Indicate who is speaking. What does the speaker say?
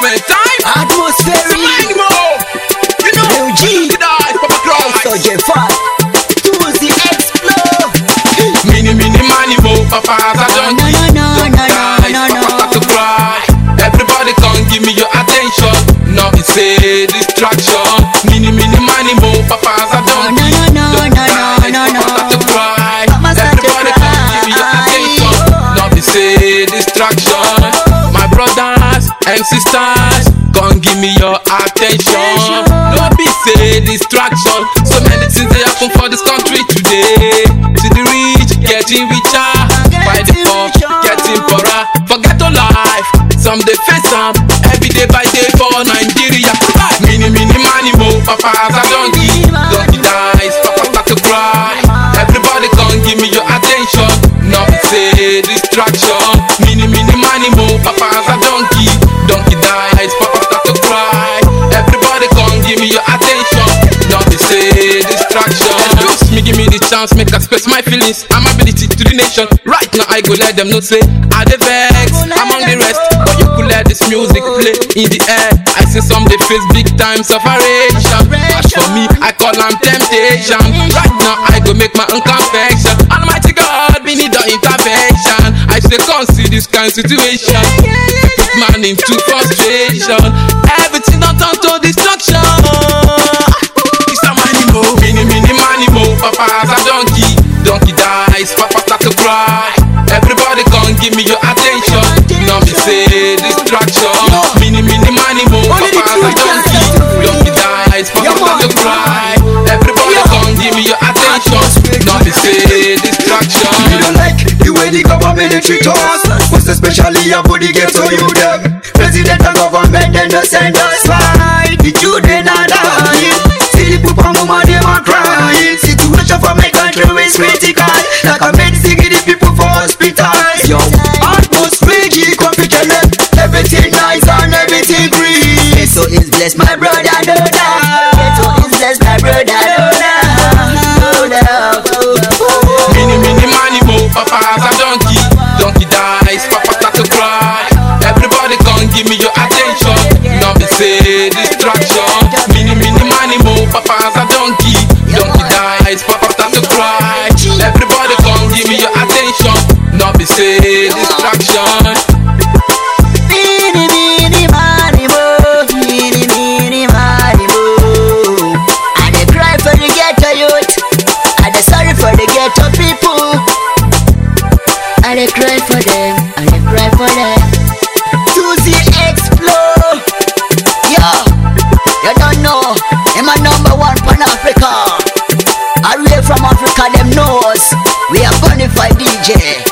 Speaker 1: spend time.
Speaker 2: Atmosphere.
Speaker 1: Anymore. You know,
Speaker 2: Lil G.
Speaker 1: you die, Papa Cross.
Speaker 2: So J Fast. Tuesday Explode.
Speaker 1: Mini, mini, money, mo, Papa, I don't
Speaker 2: No,
Speaker 1: and sisters, come give me your attention. No be say distraction. So many things they happen for this country today. To the rich getting richer, by the poor getting poorer. Forget to life. Some they say distraction. Me, give me the chance, make I express my feelings my ability to the nation. Right now I go let them know say I the vex among the rest, but you could let this music play in the air. I see some they face big time sufferation. As for me, I call them temptation. Right now I go make my own confession. Almighty God, we need the intervention. I say come see this kind of situation. Put man into frustration. As a donkey, donkey dies. Papa start to cry. Everybody come give me your attention. No me say distraction. Mini mini money mo. Papa as a donkey,
Speaker 2: you
Speaker 1: donkey dies. Papa start to cry. Everybody come give me your attention. No me say distraction.
Speaker 3: We don't like the way the government treat us Most especially for the ghetto you them President and government country I dey cry for them, I dey cry for them. Susie explode, yo, you don't know. I'm a number one pan Africa. Away from Africa, them knows. We are bona fide DJ.